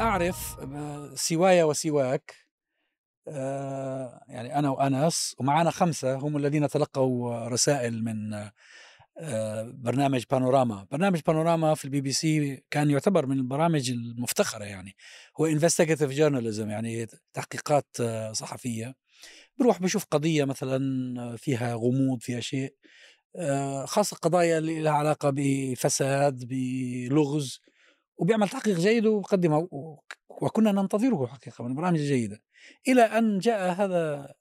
أعرف سواي وسواك آه، يعني أنا وأنس ومعنا خمسة هم الذين تلقوا رسائل من آه، برنامج بانوراما. برنامج بانوراما في البي بي سي كان يعتبر من البرامج المفتخرة يعني. هو investigative journalism يعني تحقيقات آه، صحفية. بروح بشوف قضية مثلا فيها غموض فيها شيء خاصة قضايا اللي لها علاقة بفساد بلغز. وبيعمل تحقيق جيد وبقدمه وكنا ننتظره حقيقة من البرامج الجيدة إلى أن جاء هذا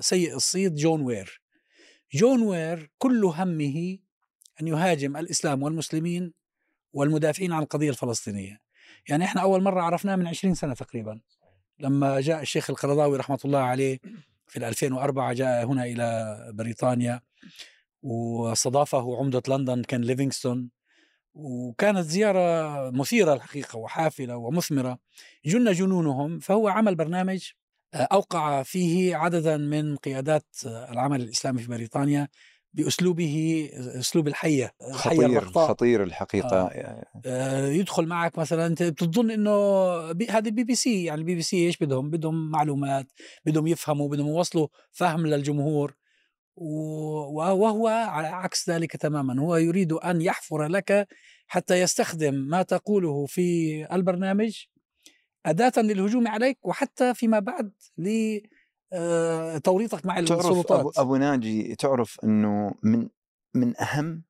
سيء الصيت جون وير. جون وير كل همه أن يهاجم الإسلام والمسلمين والمدافعين عن القضية الفلسطينية. يعني إحنا أول مرة عرفناه من 20 سنة تقريبا لما جاء الشيخ القرضاوي رحمة الله عليه في 2004 جاء هنا إلى بريطانيا واستضافه عمدة لندن كان ليفينغستون. وكانت زيارة مثيرة الحقيقة وحافلة ومثمرة جن جنونهم فهو عمل برنامج أوقع فيه عددا من قيادات العمل الإسلامي في بريطانيا بأسلوبه أسلوب الحية خطير الرقطاء. خطير الحقيقة آه. آه يدخل معك مثلا أنت بتظن إنه بي هذه بي بي سي يعني البي بي سي إيش بدهم بدهم معلومات بدهم يفهموا بدهم يوصلوا فهم للجمهور وهو على عكس ذلك تماما هو يريد أن يحفر لك حتى يستخدم ما تقوله في البرنامج أداة للهجوم عليك وحتى فيما بعد لتوريطك مع تعرف السلطات. أبو, أبو ناجي تعرف إنه من من أهم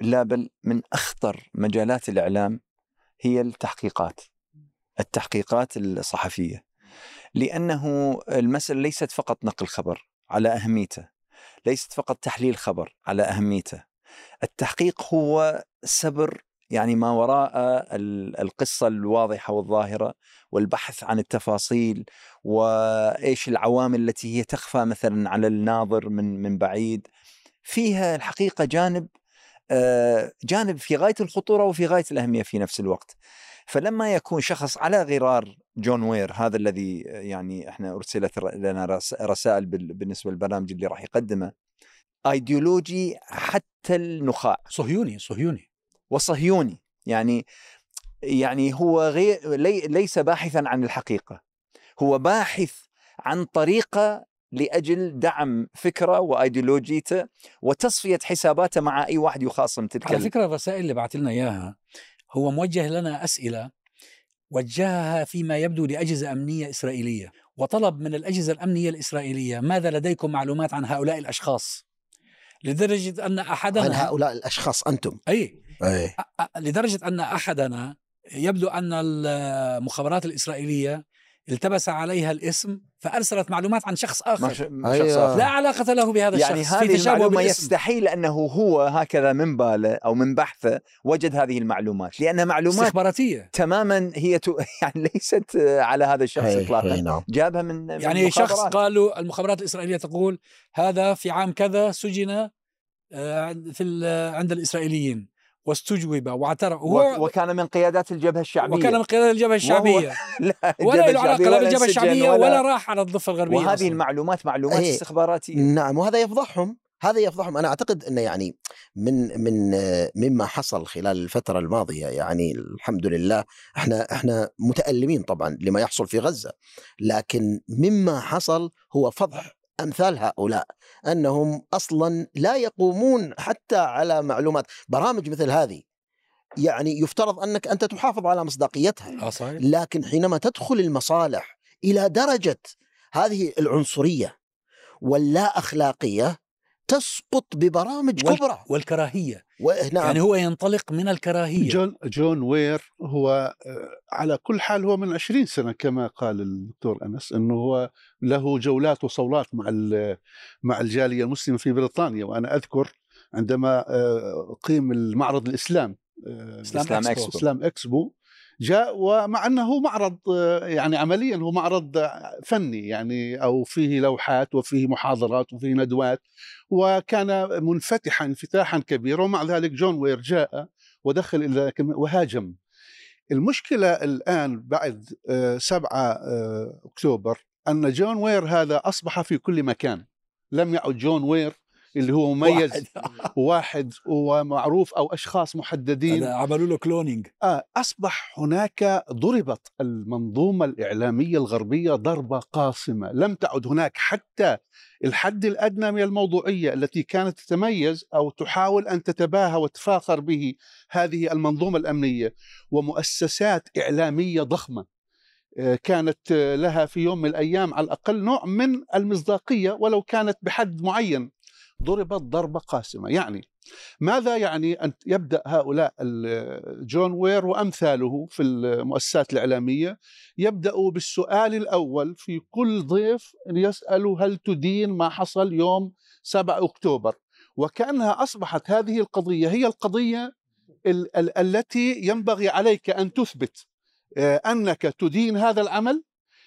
لا بل من أخطر مجالات الإعلام هي التحقيقات التحقيقات الصحفية لأنه المسألة ليست فقط نقل خبر على أهميته. ليست فقط تحليل خبر على أهميته. التحقيق هو سبر يعني ما وراء القصة الواضحة والظاهرة والبحث عن التفاصيل وإيش العوامل التي هي تخفى مثلا على الناظر من من بعيد. فيها الحقيقة جانب آه، جانب في غاية الخطورة وفي غاية الأهمية في نفس الوقت. فلما يكون شخص على غرار جون وير هذا الذي يعني إحنا أرسلت لنا رسائل بالنسبة للبرنامج اللي راح يقدمه. ايديولوجي حتى النخاع. صهيوني صهيوني. وصهيوني. يعني يعني هو غير لي ليس باحثا عن الحقيقة. هو باحث عن طريقة لأجل دعم فكرة وايديولوجيته وتصفية حساباته مع أي واحد يخاصم تلك على فكرة الرسائل اللي بعث لنا إياها هو موجه لنا أسئلة وجهها فيما يبدو لأجهزة أمنية إسرائيلية. وطلب من الأجهزة الأمنية الإسرائيلية ماذا لديكم معلومات عن هؤلاء الأشخاص؟ لدرجة أن أحدنا عن هؤلاء الأشخاص أنتم. أي, أي. لدرجة أن أحدنا يبدو أن المخابرات الإسرائيلية التبس عليها الاسم فأرسلت معلومات عن شخص آخر. مش... أيوة. لا علاقة له بهذا يعني الشخص هذه المعلومة يستحيل أنه هو هكذا من باله أو من بحثه وجد هذه المعلومات لانها معلومات استخباراتية. تماما هي ت... يعني ليست على هذا الشخص اطلاقا. نعم. جابها من يعني من شخص قالوا المخابرات الإسرائيلية تقول هذا في عام كذا سجن آه، في عند الإسرائيليين. واستجوب واعترف. هو وكان من قيادات الجبهة الشعبية. وكان من قيادات الجبهة الشعبية. لا ولا له علاقه لا بالجبهه الشعبية ولا, ولا راح على الضفة الغربية وهذه أصلاً. المعلومات معلومات أيه. استخباراتية. نعم وهذا يفضحهم. هذا يفضحهم. أنا أعتقد إنه يعني من من مما حصل خلال الفترة الماضية يعني الحمد لله إحنا إحنا متألمين طبعا لما يحصل في غزة. لكن مما حصل هو فضح أمثال هؤلاء أنهم أصلا لا يقومون حتى على معلومات. برامج مثل هذه يعني يفترض أنك أنت تحافظ على مصداقيتها آه صحيح. لكن حينما تدخل المصالح إلى درجة هذه العنصرية واللا أخلاقية تسقط ببرامج وال... كبرى. والكراهية. نعم. يعني هو ينطلق من الكراهية جون جون وير هو آه، على كل حال هو من 20 سنة كما قال الدكتور أنس إنه هو له جولات وصولات مع مع الجالية المسلمة في بريطانيا وأنا أذكر عندما آه، قيم المعرض الإسلام آه، إسلام إكسبو, إسلام إكسبو جاء ومع أنه معرض يعني عمليا هو معرض فني يعني أو فيه لوحات وفيه محاضرات وفيه ندوات وكان منفتحا انفتاحا كبيرا ومع ذلك جون وير جاء ودخل إلى وهاجم. المشكلة الآن بعد 7 أكتوبر أن جون وير هذا أصبح في كل مكان. لم يعد جون وير اللي هو مميز واحد. واحد ومعروف أو أشخاص محددين. عملوا له cloning آه أصبح هناك ضربت المنظومة الإعلامية الغربية ضربة قاصمة. لم تعد هناك حتى الحد الأدنى من الموضوعية التي كانت تتميز أو تحاول أن تتباهى وتفاخر به هذه المنظومة الأمنية. ومؤسسات إعلامية ضخمة آه، كانت آه، لها في يوم من الأيام على الأقل نوع من المصداقية ولو كانت بحد معين. ضربت ضربة قاسمة. يعني ماذا يعني أن يبدأ هؤلاء جون وير وأمثاله في المؤسسات الإعلامية؟ يبدأوا بالسؤال الأول في كل ضيف يسأل هل تدين ما حصل يوم 7 أكتوبر. وكأنها أصبحت هذه القضية هي القضية ال- ال- التي ينبغي عليك أن تثبت آه، أنك تدين هذا العمل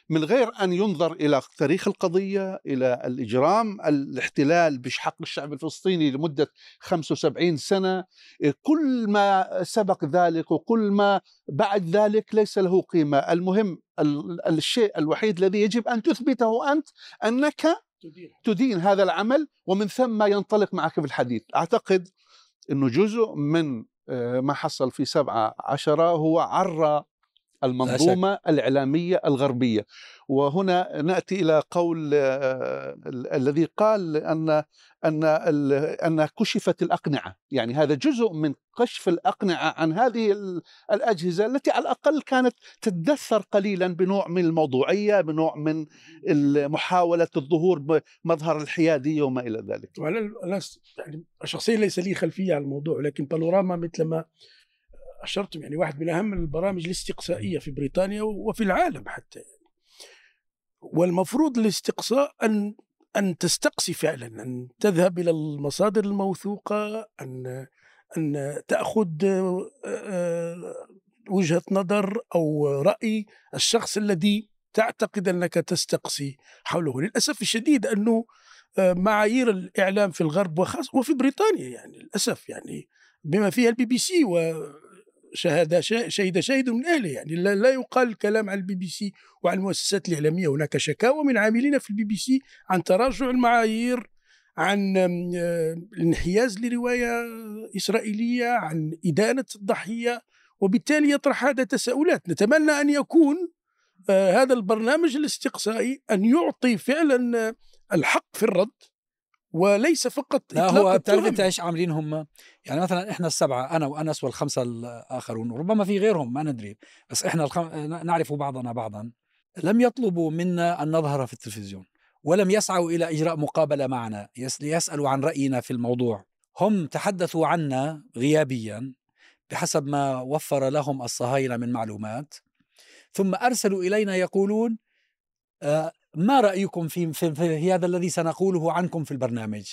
من غير أن ينظر إلى تاريخ القضية إلى الإجرام الاحتلال بحق الشعب الفلسطيني لمدة 75 سنة. إيه، كل ما سبق ذلك وكل ما بعد ذلك ليس له قيمة. المهم ال- الشيء الوحيد الذي يجب أن تثبته أنت أنك تدين. هذا العمل ومن ثم ينطلق معك في الحديث. أعتقد أنه جزء من آه، ما حصل في سبعة عشرة هو عرى المنظومة الإعلامية الغربية. وهنا نأتي إلى قول آه، ال- الذي قال أن أن ال- أن كشفت الأقنعة. يعني هذا جزء من كشف الأقنعة عن هذه ال- الأجهزة التي على الأقل كانت تتدثر قليلا بنوع من الموضوعية بنوع من محاولة الظهور بمظهر الحيادية وما إلى ذلك. س- يعني شخصيا ليس لي خلفية عن الموضوع لكن بانوراما مثل ما اشرتم يعني واحد من أهم البرامج الاستقصائية في بريطانيا وفي العالم حتى يعني. والمفروض الاستقصاء ان أن تستقصي فعلا أن تذهب إلى المصادر الموثوقة ان أن تأخذ آه، آه، وجهة نظر أو رأي الشخص الذي تعتقد أنك تستقصي حوله للأسف الشديد أنه آه، معايير الإعلام في الغرب وخاص وفي بريطانيا يعني للأسف يعني بما فيها البي بي سي وشهد شا- شهد شاهد من أهله يعني. لا, لا يقال الكلام عن البي بي سي وعن المؤسسات الإعلامية هناك شكاوى من عاملين في البي بي سي عن تراجع المعايير عن آم، آه، الانحياز لرواية إسرائيلية عن إدانة الضحية وبالتالي يطرح هذا تساؤلات. نتمنى أن يكون آه، هذا البرنامج الاستقصائي أن يعطي فعلا آه، الحق في الرد. وليس فقط لا هو بتعرف. انت إيش عاملين هم؟ يعني مثلا إحنا السبعة أنا وأنس والخمسة الآخرون ربما في غيرهم ما ندري بس إحنا الخم... نعرف بعضنا بعضا. لم يطلبوا منا أن نظهر في التلفزيون ولم يسعوا إلى إجراء مقابلة معنا يس... ليسألوا عن رأينا في الموضوع. هم تحدثوا عنا غيابيا بحسب ما وفر لهم الصهاينة من معلومات ثم أرسلوا إلينا يقولون آه، ما رأيكم في, في, في هذا الذي سنقوله عنكم في البرنامج؟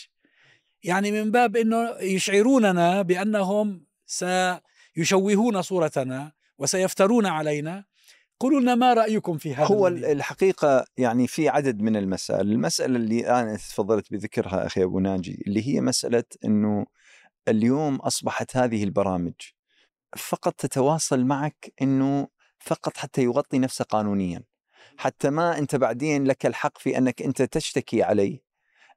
يعني من باب إنه يشعروننا بأنهم سيشوهون صورتنا وسيفترون علينا. قولوا لنا ما رأيكم في هذا هو الذي- الحقيقة يعني في عدد من المسائل. المسألة اللي أنا تفضلت بذكرها أخي أبو ناجي اللي هي مسألة أنه اليوم أصبحت هذه البرامج فقط تتواصل معك أنه فقط حتى يغطي نفسه قانونيا. حتى ما أنت بعدين لك الحق في أنك أنت تشتكي عليه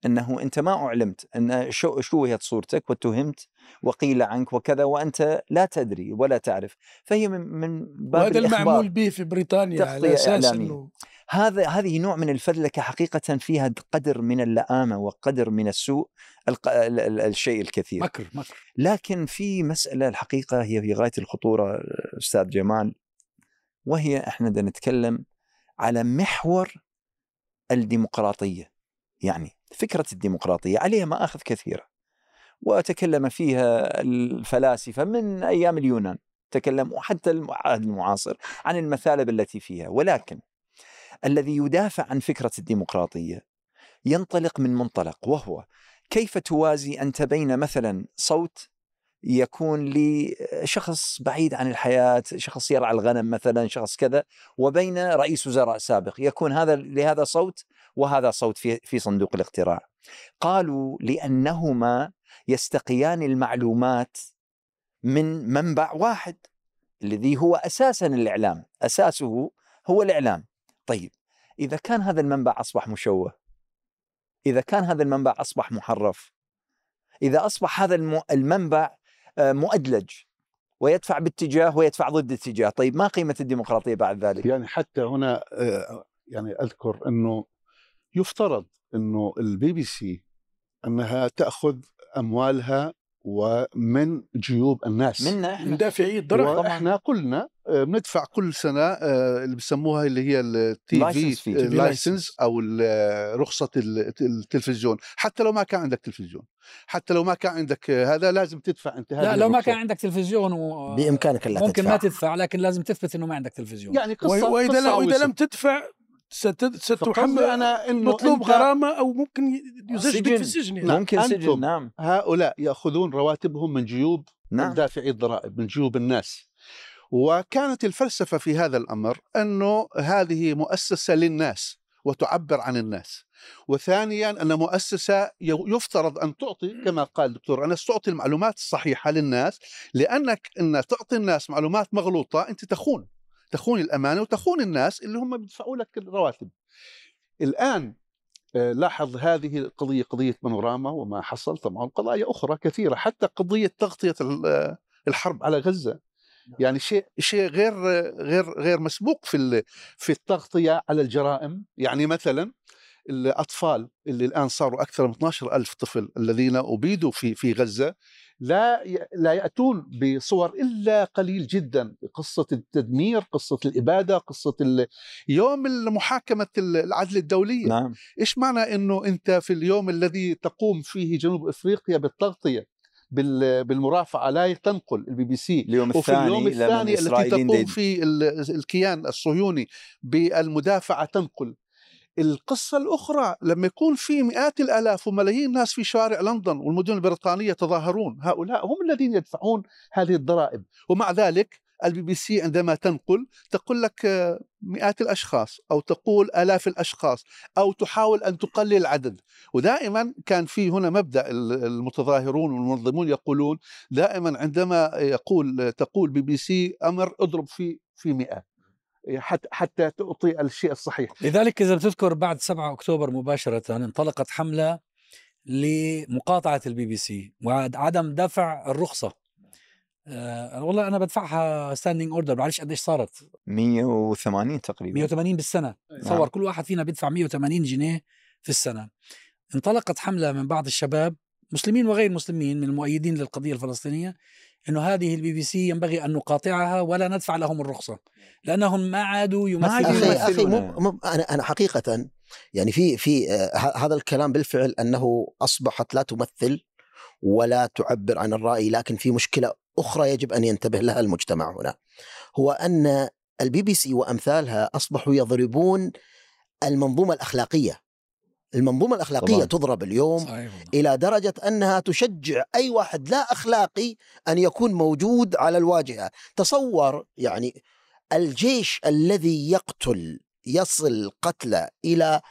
أنه أنت ما أعلمت أن شو شوهت صورتك واتهمت وقيل عنك وكذا وأنت لا تدري ولا تعرف فهي من, من باب وهذا. المعمول به في بريطانيا على أساس. إنه هذا هذه نوع من الفذلكه حقيقة فيها قدر من اللئامة وقدر من السوء الق... ال... ال... الشيء الكثير مكر مكر لكن في مسألة الحقيقة هي في غاية الخطورة أستاذ جمال وهي إحنا بدنا نتكلم على محور الديمقراطية. يعني فكرة الديمقراطية عليها مآخذ كثيرة. وتكلم فيها الفلاسفة من أيام اليونان. تكلموا حتى العهد المعاصر عن المثالب التي فيها. ولكن الذي يدافع عن فكرة الديمقراطية ينطلق من منطلق وهو كيف توازي أنت بين مثلا صوت يكون لشخص بعيد عن الحياة، شخص يرعى الغنم مثلا، شخص كذا، وبين رئيس وزراء سابق، يكون هذا لهذا صوت وهذا صوت في في صندوق الاقتراع. قالوا لأنهما يستقيان المعلومات من منبع واحد الذي هو أساسا الإعلام، أساسه هو الإعلام. طيب إذا كان هذا المنبع أصبح مشوه إذا كان هذا المنبع أصبح محرف إذا أصبح هذا الم- المنبع آه، مؤدلج ويدفع باتجاه ويدفع ضد اتجاه. طيب ما قيمة الديمقراطية بعد ذلك؟ يعني حتى هنا آه، يعني أذكر إنه يفترض إنه البي بي سي إنها تأخذ أموالها ومن جيوب الناس. منا إحنا. من دافعي الضرائب وإحنا كلنا آه، بندفع كل سنة آه، اللي بيسموها اللي هي ال TV License TV license أو ال- رخصة ال- التلفزيون. حتى لو ما كان عندك تلفزيون. حتى لو ما كان عندك آه، هذا لازم تدفع انت هذه لا لو ما. كان عندك تلفزيون و... بإمكانك الا ممكن تدفع. ما تدفع. لكن لازم تثبت إنه ما عندك تلفزيون. يعني قصه وإذا قصة وإذا. لم تدفع ستحمل أنا إنه مطلوب أنت- غرامة أو ممكن سجن. في السجن يعني. ممكن سجن. أنتم نعم. هؤلاء يأخذون رواتبهم من جيوب نعم. دافعي الضرائب من جيوب الناس. وكانت الفلسفة في هذا الأمر أنه هذه مؤسسة للناس وتعبر عن الناس. وثانيا أن مؤسسة ي- يفترض أن تعطي كما قال الدكتور أنس تعطي المعلومات الصحيحة للناس لأنك إن تعطي الناس معلومات مغلوطة أنت تخون. تخون الأمانة وتخون الناس اللي هم بيدفعوا لك الرواتب. الآن آه، لاحظ هذه القضية قضية بانوراما وما حصل طبعا قضايا أخرى كثيرة حتى قضية تغطية آه، الحرب على غزة. يعني شيء شيء غير غير غير مسبوق في في التغطية على الجرائم. يعني مثلا الأطفال اللي الآن صاروا أكثر من 12 ألف طفل الذين أبيدوا في في غزة لا لا يأتون بصور إلا قليل جدا. قصة التدمير قصة الإبادة قصة ال- يوم محاكمه العدل الدولية. نعم. إيش معنى إنه أنت في اليوم الذي تقوم فيه جنوب إفريقيا بالتغطية بال- بالمرافعة؟ لا تنقل البي بي سي. اليوم وفي الثاني اليوم الثاني التي تقوم ال- الكيان الصهيوني بالمدافعة تنقل. القصة الأخرى لما يكون في مئات الآلاف وملايين ناس في شوارع لندن والمدن البريطانية يتظاهرون هؤلاء هم الذين يدفعون هذه الضرائب. ومع ذلك البي بي سي عندما تنقل تقول لك آه، مئات الأشخاص أو تقول آلاف الأشخاص أو تحاول أن تقلل العدد. ودائما كان في هنا مبدأ ال- المتظاهرون والمنظمون يقولون دائما عندما يقول تقول بي بي سي أمر اضرب في في مئة. حتى حتى تعطي الشيء الصحيح. لذلك إذا بتذكر بعد 7 أكتوبر مباشرة انطلقت حملة لمقاطعة البي بي سي وعدم دفع الرخصة. آه والله أنا بدفعها standing order معلش قديش صارت؟ 180 تقريبا. 180 بالسنة. تصور كل واحد فينا بيدفع 180 جنيه في السنة. انطلقت حملة من بعض الشباب مسلمين وغير مسلمين من المؤيدين للقضية الفلسطينية إنه هذه البي بي سي ينبغي أن نقاطعها ولا ندفع لهم الرخصة لأنهم ما عادوا يمثلون أخي أخي مو. مو- أنا أنا حقيقه يعني في في آه، ه- هذا الكلام بالفعل أنه أصبحت لا تمثل ولا تعبر عن الرأي لكن في مشكلة أخرى يجب أن ينتبه لها المجتمع هنا. هو أن البي بي سي وأمثالها أصبحوا يضربون المنظومة الأخلاقية. المنظومة الأخلاقية طبعاً. تضرب اليوم صحيح والله. إلى درجة أنها تشجع أي واحد لا أخلاقي أن يكون موجود على الواجهة، تصور يعني الجيش الذي يقتل يصل قتلى إلى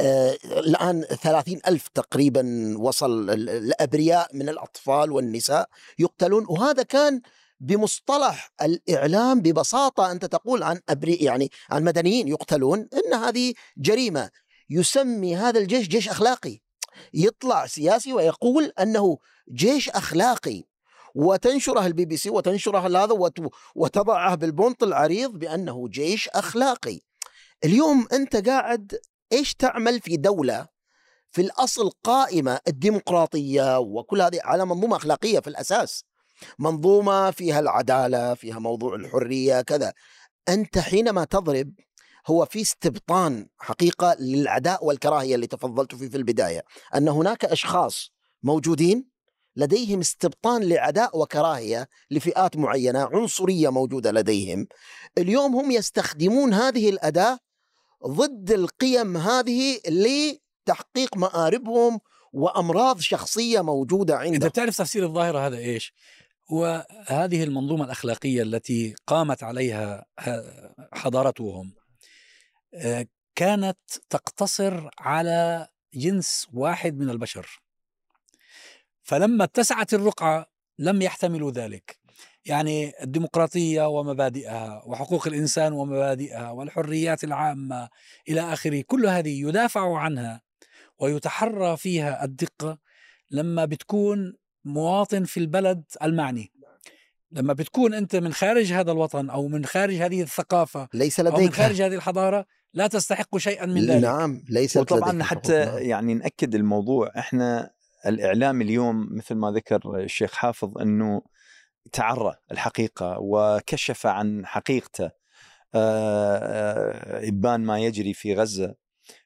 آه الآن ثلاثين ألف تقريبا وصل ال- الأبرياء من الأطفال والنساء يقتلون وهذا كان بمصطلح الإعلام ببساطة أنت تقول عن أبري يعني عن مدنيين يقتلون إن هذه جريمة يسمي هذا الجيش جيش أخلاقي يطلع سياسي ويقول أنه جيش أخلاقي وتنشره البي بي سي وتنشره هذا وت- وتضعه بالبنط العريض بأنه جيش أخلاقي. اليوم أنت قاعد إيش تعمل في دولة في الأصل قائمة الديمقراطية وكل هذه على منظومة أخلاقية في الأساس. منظومة فيها العدالة، فيها موضوع الحرية كذا. أنت حينما تضرب هو في استبطان حقيقة للعداء والكراهية اللي تفضلت فيه في البداية، أن هناك أشخاص موجودين لديهم استبطان لعداء وكراهية لفئات معينة، عنصرية موجودة لديهم. اليوم هم يستخدمون هذه الأداة ضد القيم هذه لتحقيق مآربهم وأمراض شخصية موجودة أنت عندهم. بتعرف تفسير الظاهرة هذا إيش؟ هو هذه المنظومة الأخلاقية التي قامت عليها حضارتهم كانت تقتصر على جنس واحد من البشر. فلما اتسعت الرقعة لم يحتملوا ذلك. يعني الديمقراطية ومبادئها وحقوق الإنسان ومبادئها والحريات العامة إلى آخره كل هذه يدافع عنها ويتحرى فيها الدقة لما بتكون مواطن في البلد المعني. لما بتكون أنت من خارج هذا الوطن أو من خارج هذه الثقافة ليس أو من لديك. خارج هذه الحضارة لا تستحق شيئا من ذلك. نعم ليس وطبعا حتى يعني نأكد الموضوع إحنا الإعلام اليوم مثل ما ذكر الشيخ حافظ إنه تعرى الحقيقة وكشف عن حقيقته آه، آه، إبان ما يجري في غزة.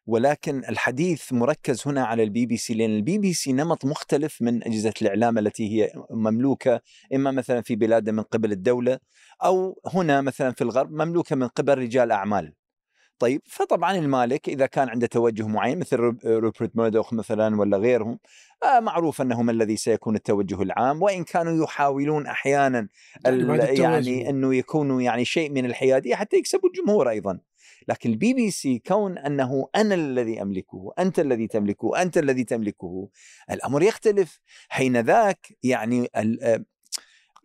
ولكن الحديث مركز هنا على البي بي سي لأن البي بي سي نمط مختلف من أجهزة الإعلام التي هي مملوكة إما مثلا في بلادنا من قبل الدولة أو هنا مثلا في الغرب مملوكة من قبل رجال أعمال. طيب فطبعا المالك إذا كان عنده توجه معين مثل روب- روبرت ميردوخ مثلا ولا غيرهم آه، معروف أنهم الذي سيكون التوجه العام وإن كانوا يحاولون أحيانا يعني. يعني إنه يكونوا يعني شيء من الحيادية حتى يكسبوا الجمهور أيضا لكن البي بي سي كون أنه أنا الذي أملكه أنت الذي تملكه أنت الذي تملكه الأمر يختلف حين ذاك يعني آه،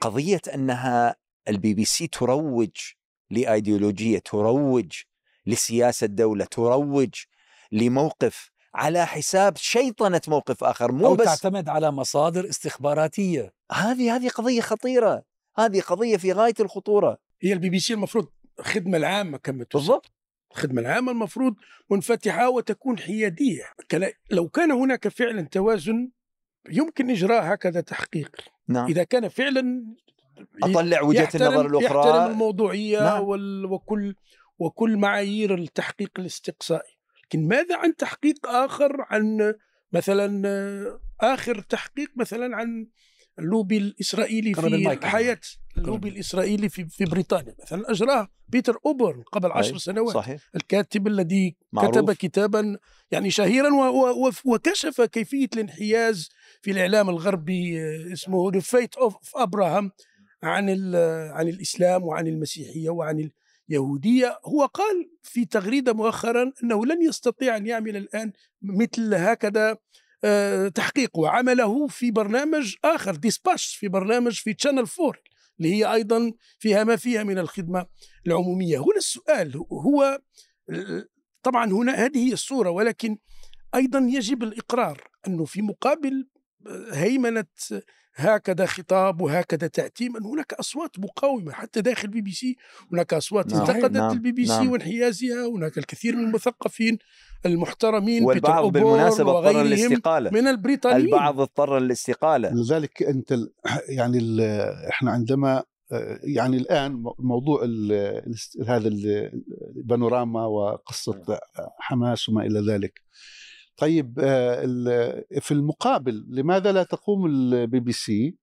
قضية أنها البي بي سي تروج لأيديولوجية تروج لسياسة دولة تروج لموقف على حساب شيطنة موقف آخر مو أو بس تعتمد على مصادر استخباراتية. هذه هذه قضية خطيرة. هذه قضية في غاية الخطورة. هي البي بي سي المفروض الخدمه العامة كما بالضبط. الخدمة العامة المفروض منفتحة وتكون حيادية. لو كان هناك فعلا توازن يمكن إجراء هكذا تحقيق. نعم. إذا كان فعلا وجهة يحترم- النظر يحترم الاخرى الموضوعية نعم. وال وكل وكل معايير التحقيق الاستقصائي. لكن ماذا عن تحقيق آخر عن مثلا آخر تحقيق مثلا عن اللوبي الإسرائيلي في. حياة اللوبي الإسرائيلي في في بريطانيا. مثلا أجراه بيتر أوبرن قبل عشر سنوات. صحيح. الكاتب الذي معروف. كتب كتابا يعني شهيرا وكشف كيفية الانحياز في الإعلام الغربي آه، اسمه The Fate of Abraham عن عن الإسلام وعن المسيحية وعن اليهودية هو قال في تغريدة مؤخرا أنه لن يستطيع أن يعمل الآن مثل هكذا آه، تحقيق وعمله في برنامج آخر Dispatches في برنامج في Channel 4 اللي هي أيضا فيها ما فيها من الخدمة العمومية. هنا السؤال هو طبعا هنا هذه هي الصورة ولكن أيضا يجب الإقرار أنه في مقابل هيمنة هكذا خطاب وهكذا تعتيم أن هناك أصوات مقاومة حتى داخل البي بي سي هناك أصوات نعم، انتقدت نعم، البي بي سي نعم. وانحيازها هناك الكثير من المثقفين المحترمين والبعض بالمناسبة اضطر وغيرهم للاستقالة. من البريطانيين. البعض اضطر للاستقالة. لذلك أنت ال- يعني ال- إحنا عندما آه، يعني الآن مو- موضوع ال- هذا ال- البانوراما وقصة حماس وما إلى ذلك. طيب آه، في المقابل لماذا لا تقوم البي بي سي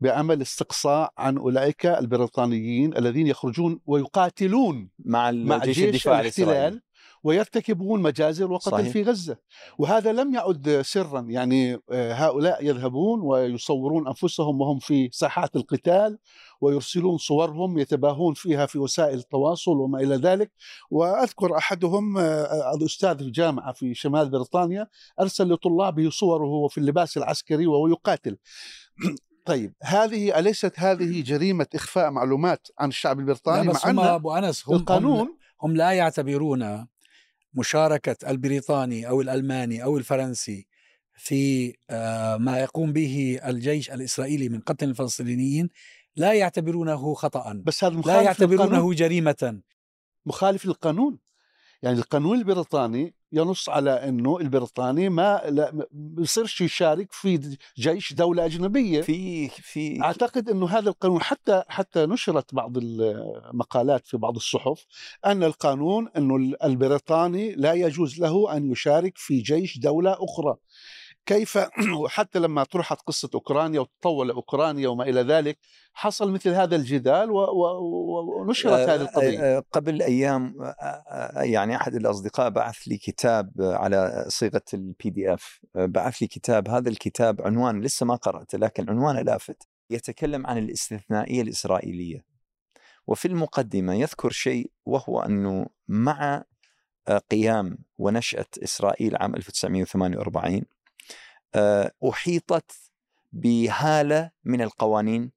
بعمل استقصاء عن أولئك البريطانيين الذين يخرجون ويقاتلون مع مع الجيش جيش الدفاع الاحتلال ويرتكبون مجازر وقتل صحيح. في غزة وهذا لم يعد سرا يعني آه، هؤلاء يذهبون ويصورون أنفسهم وهم في ساحات القتال ويرسلون صورهم يتباهون فيها في وسائل التواصل وما إلى ذلك. وأذكر أحدهم آه، الأستاذ في الجامعة في شمال بريطانيا أرسل لطلابه صوره وهو في اللباس العسكري وهو يقاتل. طيب هذه أليست هذه جريمة إخفاء معلومات عن الشعب البريطاني مع هم أن أبو أنس هم القانون هم, لا يعتبرون مشاركة البريطاني أو الألماني أو الفرنسي في آه، ما يقوم به الجيش الإسرائيلي من قتل الفلسطينيين لا يعتبرونه خطا. بس هذا لا مخالف للقانون. يعتبرونه جريمة. مخالف للقانون. يعني القانون البريطاني ينص على إنه البريطاني ما لا ما بيصيرش يشارك في جيش دولة أجنبية. في في أعتقد إنه هذا القانون حتى حتى نشرت بعض المقالات في بعض الصحف أن القانون إنه البريطاني لا يجوز له أن يشارك في جيش دولة أخرى. كيف وحتى لما طرحت قصة أوكرانيا وتطوع أوكرانيا وما إلى ذلك حصل مثل هذا الجدال ونشرت آه، هذه القضية. آه، قبل أيام آه، آه، يعني أحد الأصدقاء بعث لي كتاب آه، على صيغة ال PDF بعث لي كتاب هذا الكتاب عنوان لسه ما قرأته لكن عنوانه لافت. يتكلم عن الاستثنائية الإسرائيلية. وفي المقدمة يذكر شيء وهو أنه مع آه، قيام ونشأة إسرائيل عام 1948 آه، أحيطت بهالة من القوانين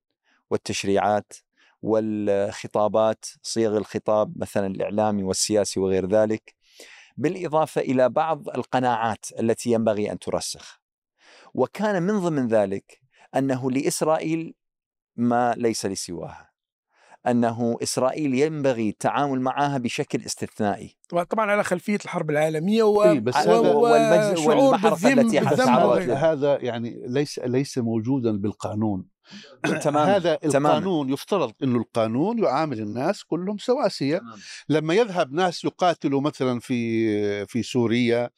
والتشريعات والخطابات صيغ الخطاب مثلا الإعلامي والسياسي وغير ذلك بالإضافة إلى بعض القناعات التي ينبغي أن ترسخ. وكان من ضمن ذلك أنه لإسرائيل ما ليس لسواها. أنه إسرائيل ينبغي التعامل معها بشكل استثنائي. طبعا على خلفية الحرب العالمية و... إيه، بس على- هذا- بالذم التي حدثت. هذا هذا يعني ليس ليس موجودا بالقانون. تماما هذا تماما. القانون يفترض إنه القانون يعامل الناس كلهم سواسية. لما يذهب ناس يقاتلوا مثلا في في سوريا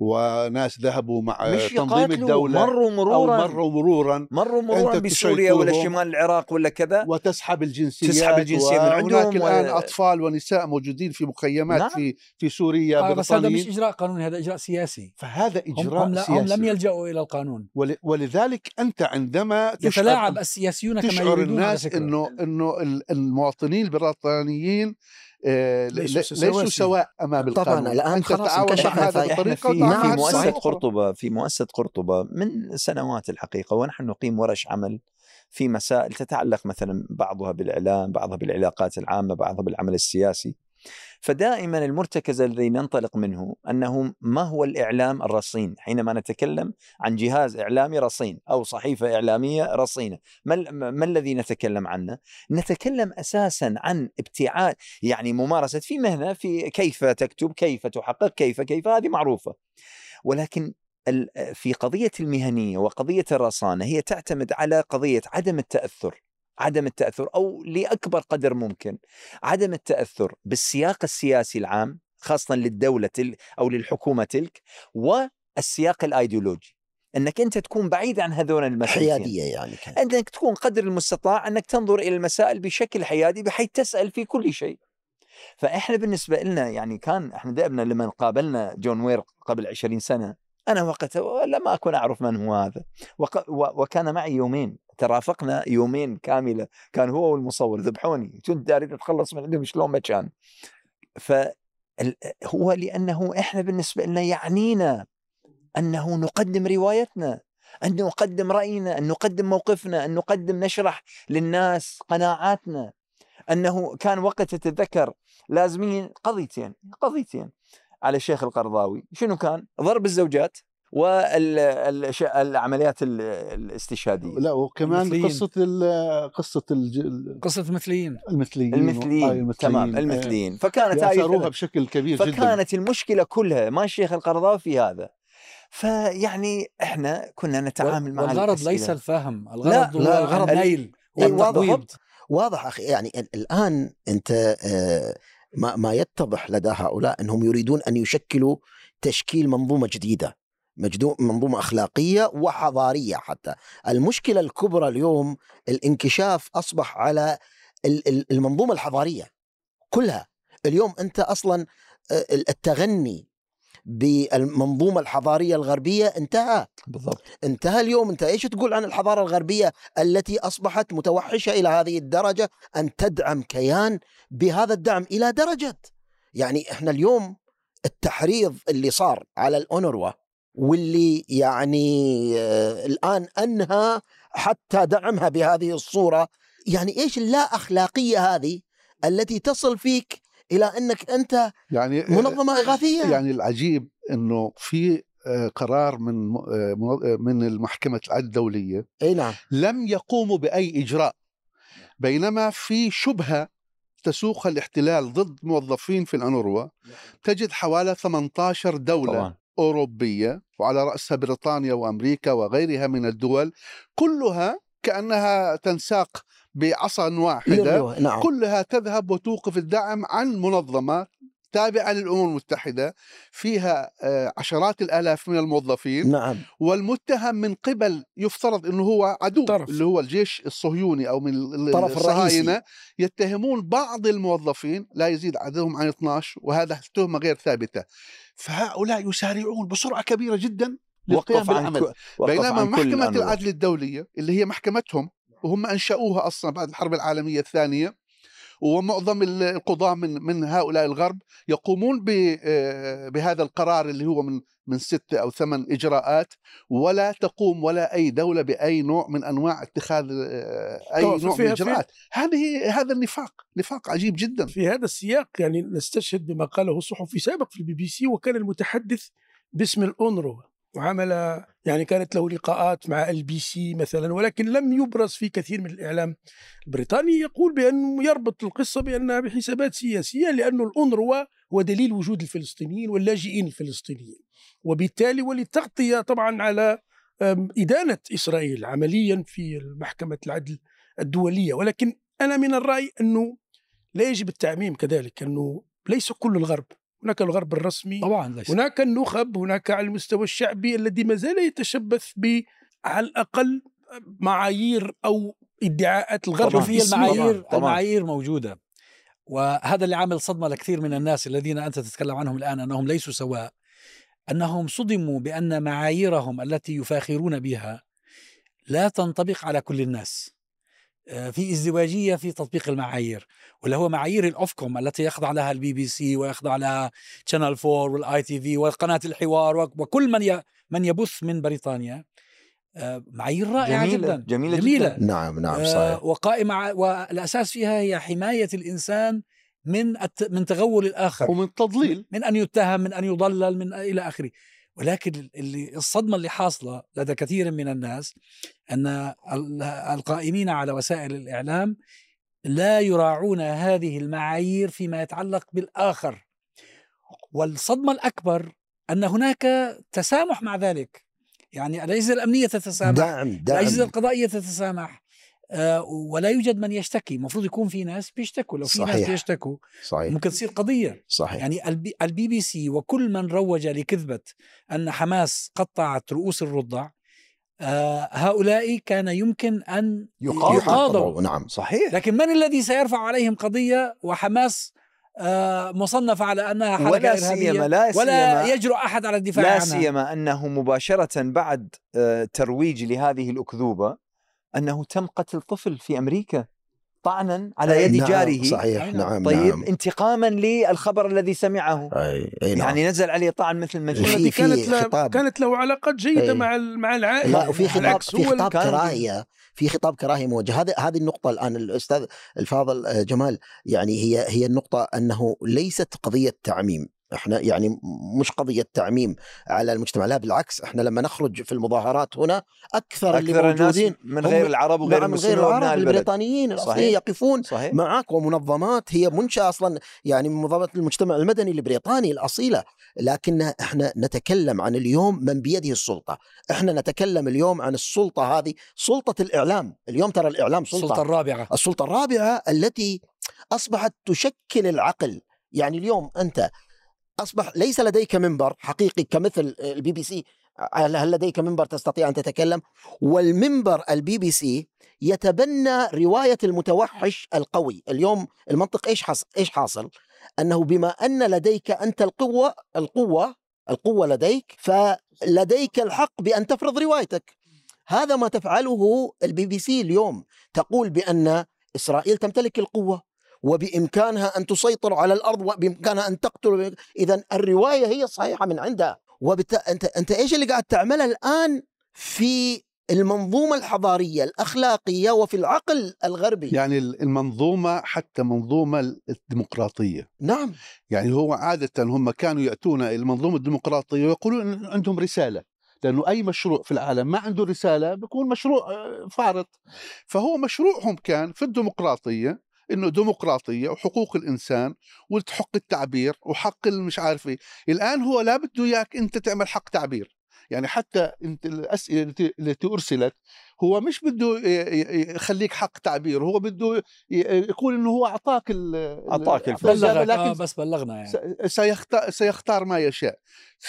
وناس ذهبوا مع مش تنظيم الدولة مروا أو مرورا مروا مرورا. مروا مرورا أنت بسوريا ولا شمال العراق ولا كذا؟ وتسحب الجنسيات تسحب الجنسية من عندهم الآن و- أطفال ونساء موجودين في مخيمات نعم. في في سوريا آه بس هذا مش إجراء قانوني هذا إجراء سياسي. فهذا هم, إجراء هم, لا- هم لم سياسي يلجأوا إلى القانون. ول- ولذلك أنت عندما تشعر يتلاعب السياسيون كما تشعر يريدون على الناس إنه ال- المواطنين البريطانيين ليسوا ليسوا. ليسوا سواء أمام طبعاً، القانون الآن أنت خلاص انكشف الطريقة في, في مؤسسة. قرطبة في مؤسسة قرطبة من سنوات الحقيقة ونحن نقيم ورش عمل في مسائل تتعلق مثلا بعضها بالإعلام، بعضها بالعلاقات العامة، بعضها بالعمل السياسي. فدائما المرتكز الذي ننطلق منه أنه ما هو الإعلام الرصين؟ حينما نتكلم عن جهاز إعلامي رصين أو صحيفة إعلامية رصينة ما, ما الذي نتكلم عنه؟ نتكلم أساسا عن ابتعاد يعني ممارسة في مهنة في كيف تكتب كيف تحقق كيف كيف هذه معروفة. ولكن في قضية المهنية وقضية الرصانة هي تعتمد على قضية عدم التأثر. عدم التأثر أو لأكبر قدر ممكن. عدم التأثر بالسياق السياسي العام خاصة للدولة تل أو للحكومة تلك والسياق الأيديولوجي. إنك أنت تكون بعيد عن هذول المسألتين حيادية يعني كان. إنك تكون قدر المستطاع إنك تنظر إلى المسائل بشكل حيادي بحيث تسأل في كل شيء. فإحنا بالنسبة لنا يعني كان إحنا دائما لما قابلنا جون وير قبل 20 سنة. أنا وقتها لم أكن أعرف من هو هذا. وق- و- وكان معي يومين. ترافقنا يومين كاملة كان هو والمصور ذبحوني. كنت أريد أتخلص من عندهم؟ شلون ما كان. ف ال- هو لأنه إحنا بالنسبة لنا يعنينا أنه نقدم روايتنا أن نقدم رأينا أن نقدم موقفنا أن نقدم نشرح للناس قناعاتنا. أنه كان وقت تتذكر لازمين قضيتين قضيتين. على الشيخ القرضاوي. شنو كان؟ ضرب الزوجات. والعمليات الاستشهادية. لا وكمان المثليين. قصة قصة الج- ال- قصة المثليين. المثليين. المثليين آه، تمام آه، المثليين. فكانت هذه يأثروها بشكل كبير جدا. فكانت المشكلة كلها ما الشيخ القرضاوي في هذا؟ فيعني إحنا كنا نتعامل مع الأسئلة. ليس الفهم الغرض لا، لا، الغرض- النيل إيه، واضح. واضح أخي يعني ال- الآن أنت آه، ما ما يتضح لدى هؤلاء أنهم يريدون أن يشكلوا تشكيل منظومة جديدة. منظومة أخلاقية وحضارية حتى. المشكلة الكبرى اليوم الانكشاف أصبح على ال- ال- المنظومة الحضارية كلها. اليوم أنت أصلا آه، التغني بالمنظومة الحضارية الغربية انتهى. بالضبط. انتهى اليوم. انت إيش تقول عن الحضارة الغربية التي أصبحت متوحشة إلى هذه الدرجة؟ أن تدعم كيان بهذا الدعم إلى درجه يعني إحنا اليوم التحريض اللي صار على الأونروا واللي يعني آه الآن أنهى حتى دعمها بهذه الصورة. يعني إيش اللا أخلاقية هذه التي تصل فيك إلى أنك أنت يعني منظمة إغاثية؟ يعني العجيب إنه في آه، قرار من آه، آه، من المحكمة العدل الدولية إي نعم. لم يقوموا بأي إجراء بينما في شبهة تسوقها الاحتلال ضد موظفين في الأنوروا تجد حوالي 18 دولة طبعا. أوروبية وعلى رأسها بريطانيا وأمريكا وغيرها من الدول كلها كأنها تنساق بعصا واحدة نعم. كلها تذهب وتوقف الدعم عن منظمة تابعة للأمم المتحدة فيها آه، عشرات الآلاف من الموظفين نعم. والمتهم من قبل يفترض أنه هو عدو طرف. اللي هو الجيش الصهيوني أو من ال- الطرف الصهاينة. يتهمون بعض الموظفين لا يزيد عددهم عن 12 وهذا تهمة غير ثابتة. فهؤلاء يسارعون بسرعة كبيرة جدا للقيام بالعمل بينما الأنواع. العدل الدولية اللي هي محكمتهم وهم أنشأوها أصلا بعد الحرب العالمية الثانية ومعظم القضاة من من هؤلاء الغرب يقومون آه، بهذا القرار اللي هو من من ستة أو ثمان إجراءات ولا تقوم ولا أي دولة بأي نوع من أنواع اتخاذ آه، طبعاً، نوع من الإجراءات هذه هذا النفاق نفاق عجيب جدا. في هذا السياق يعني نستشهد بما قاله صحفي سابق في البي بي سي وكان المتحدث باسم الأونروا. معامله يعني كانت له لقاءات مع ال بي سي مثلا ولكن لم يبرز في كثير من الإعلام البريطاني يقول بانه يربط القصة بأنها بحسابات سياسية لأنه الأونروا هو دليل وجود الفلسطينيين واللاجئين الفلسطينيين. وبالتالي وللتغطيه طبعا على إدانة إسرائيل عمليا في محكمة العدل الدولية. ولكن أنا من الرأي أنه لا يجب التعميم كذلك أنه ليس كل الغرب هناك الغرب الرسمي طبعا ليس. هناك النخب هناك على المستوى الشعبي الذي ما زال يتشبث ب على الأقل معايير أو ادعاءات الغرب طبعا في المعايير طبعاً. طبعاً. المعايير موجودة وهذا اللي عامل صدمة لكثير من الناس الذين أنت تتكلم عنهم الآن أنهم ليسوا سواء أنهم صدموا بأن معاييرهم التي يفاخرون بها لا تنطبق على كل الناس في ازدواجية في تطبيق المعايير. واللي هو معايير ال Ofcom التي يخضع لها البي بي سي ويخضع لها Channel 4 وال ITV وقناة الحوار وكل من ي- من يبث من بريطانيا. آه، معايير رائعة جميلة جدا. جميلة, جميلة. جدا نعم نعم آه، صحيح. وقائمة والأساس فيها هي حماية الإنسان من. من تغول الآخر. ومن تضليل من أن يتهم من أن يضلل من إلى آخره. ولكن اللي الصدمة اللي حاصلة لدى كثير من الناس أن ال- القائمين على وسائل الإعلام لا يراعون هذه المعايير فيما يتعلق بالآخر. والصدمة الأكبر أن هناك تسامح مع ذلك. يعني الاجهزه الأمنية تتسامح؟ دعم الاجهزه دعم القضائيه تتسامح آه، ولا يوجد من يشتكي. المفروض يكون في ناس بيشتكوا. لو في ناس صحيح. بيشتكوا صحيح. ممكن تصير قضية. صحيح. يعني البي, البي بي سي وكل من روج لكذبة أن حماس قطعت رؤوس الرضع آه هؤلاء كان يمكن أن يقاضوا. نعم. صحيح. لكن من الذي سيرفع عليهم قضية؟ وحماس آه مصنفة على أنها حركة ولا إرهابية. سيما لا ولا سيما يجرؤ أحد على الدفاع لا عنها. سيما أنه مباشرة بعد آه، ترويج لهذه الأكذوبة أنه تم قتل طفل في أمريكا طعنا على يد نعم جاره. صحيح نعم طيب نعم. انتقاما للخبر الذي سمعه. أي أي نعم. يعني نزل عليه طعن مثل ما في- كانت له خطاب. كانت له علاقات جيدة إيه. مع مع العائلة. لا وفي خطاب في خطاب كراهية. في خطاب كراهية موجه. هذه هذه النقطة الآن الأستاذ الفاضل آه، جمال. يعني هي هي النقطة أنه ليست قضية تعميم. إحنا يعني مش قضية تعميم على المجتمع لا بالعكس إحنا لما نخرج في المظاهرات هنا أكثر, اللي أكثر الناس موجودين من غير العرب وغير من غير العرب البلد. البريطانيين الأصليين صحيح. يقفون صحيح. معك ومنظمات هي منشأة أصلا يعني من منظمات المجتمع المدني البريطاني الأصيلة. لكن إحنا نتكلم عن اليوم من بيده السلطة. إحنا نتكلم اليوم عن السلطة هذه سلطة الإعلام. اليوم ترى الإعلام سلطة. السلطة الرابعة. السلطة الرابعة التي أصبحت تشكل العقل. يعني اليوم أنت أصبح ليس لديك منبر حقيقي كمثل البي بي سي هل لديك منبر تستطيع أن تتكلم؟ والمنبر البي بي سي يتبنى رواية المتوحش القوي. اليوم المنطق إيش حصل إيش حاصل؟ أنه بما أن لديك أنت القوة القوة القوة لديك فلديك الحق بأن تفرض روايتك. هذا ما تفعله البي بي سي اليوم. تقول بأن إسرائيل تمتلك القوة. وبإمكانها أن تسيطر على الأرض وبإمكانها أن تقتل إذا الرواية هي الصحيحة من عندها. وبت... أنت أنت إيش اللي قاعد تعمله الآن في المنظومة الحضارية الأخلاقية وفي العقل الغربي؟ يعني المنظومة حتى منظومة الديمقراطية. نعم. يعني هو عادة هم كانوا يأتون إلى المنظومة الديمقراطية ويقولون عندهم رسالة. لأنه أي مشروع في العالم ما عنده رسالة بيكون مشروع آه، فارط. فهو مشروعهم كان في الديمقراطية إنه ديمقراطية وحقوق الإنسان وحق التعبير وحق المش عارف إيه. الآن هو لا بده إياك أنت تعمل حق تعبير. يعني حتى أنت الأسئلة التي- التي أرسلت هو مش بده يخليك حق تعبير هو بده يقول إنه هو أعطاك ال- أعطاك ال- الفرصة. بلغك آه لكن بس بلغنا يعني. سيختار, سيختار ما يشاء.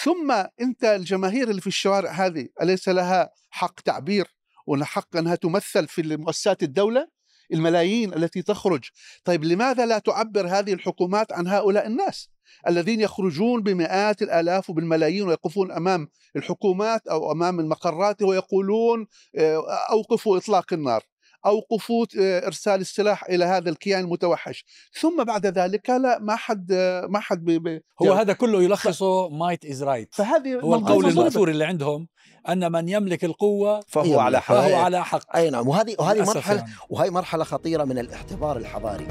ثم أنت الجماهير اللي في الشوارع هذه أليس لها حق تعبير؟ وحق انها تمثل في مؤسسات الدولة؟ الملايين التي تخرج. طيب لماذا لا تعبر هذه الحكومات عن هؤلاء الناس الذين يخرجون بمئات الآلاف وبالملايين ويقفون أمام الحكومات أو أمام المقرات ويقولون آه، أوقفوا إطلاق النار؟ اوقفوا آه، إرسال السلاح إلى هذا الكيان المتوحش ثم بعد ذلك لا ما حد ما حد بي بي هو هذا كله يلخصه might is right فهذه هو القول. المأثور اللي عندهم أن من يملك القوة فهو على حق فهو. على حق أي نعم وهذه وهذه مرحلة يعني. وهي مرحلة خطيرة من الاحتضار الحضاري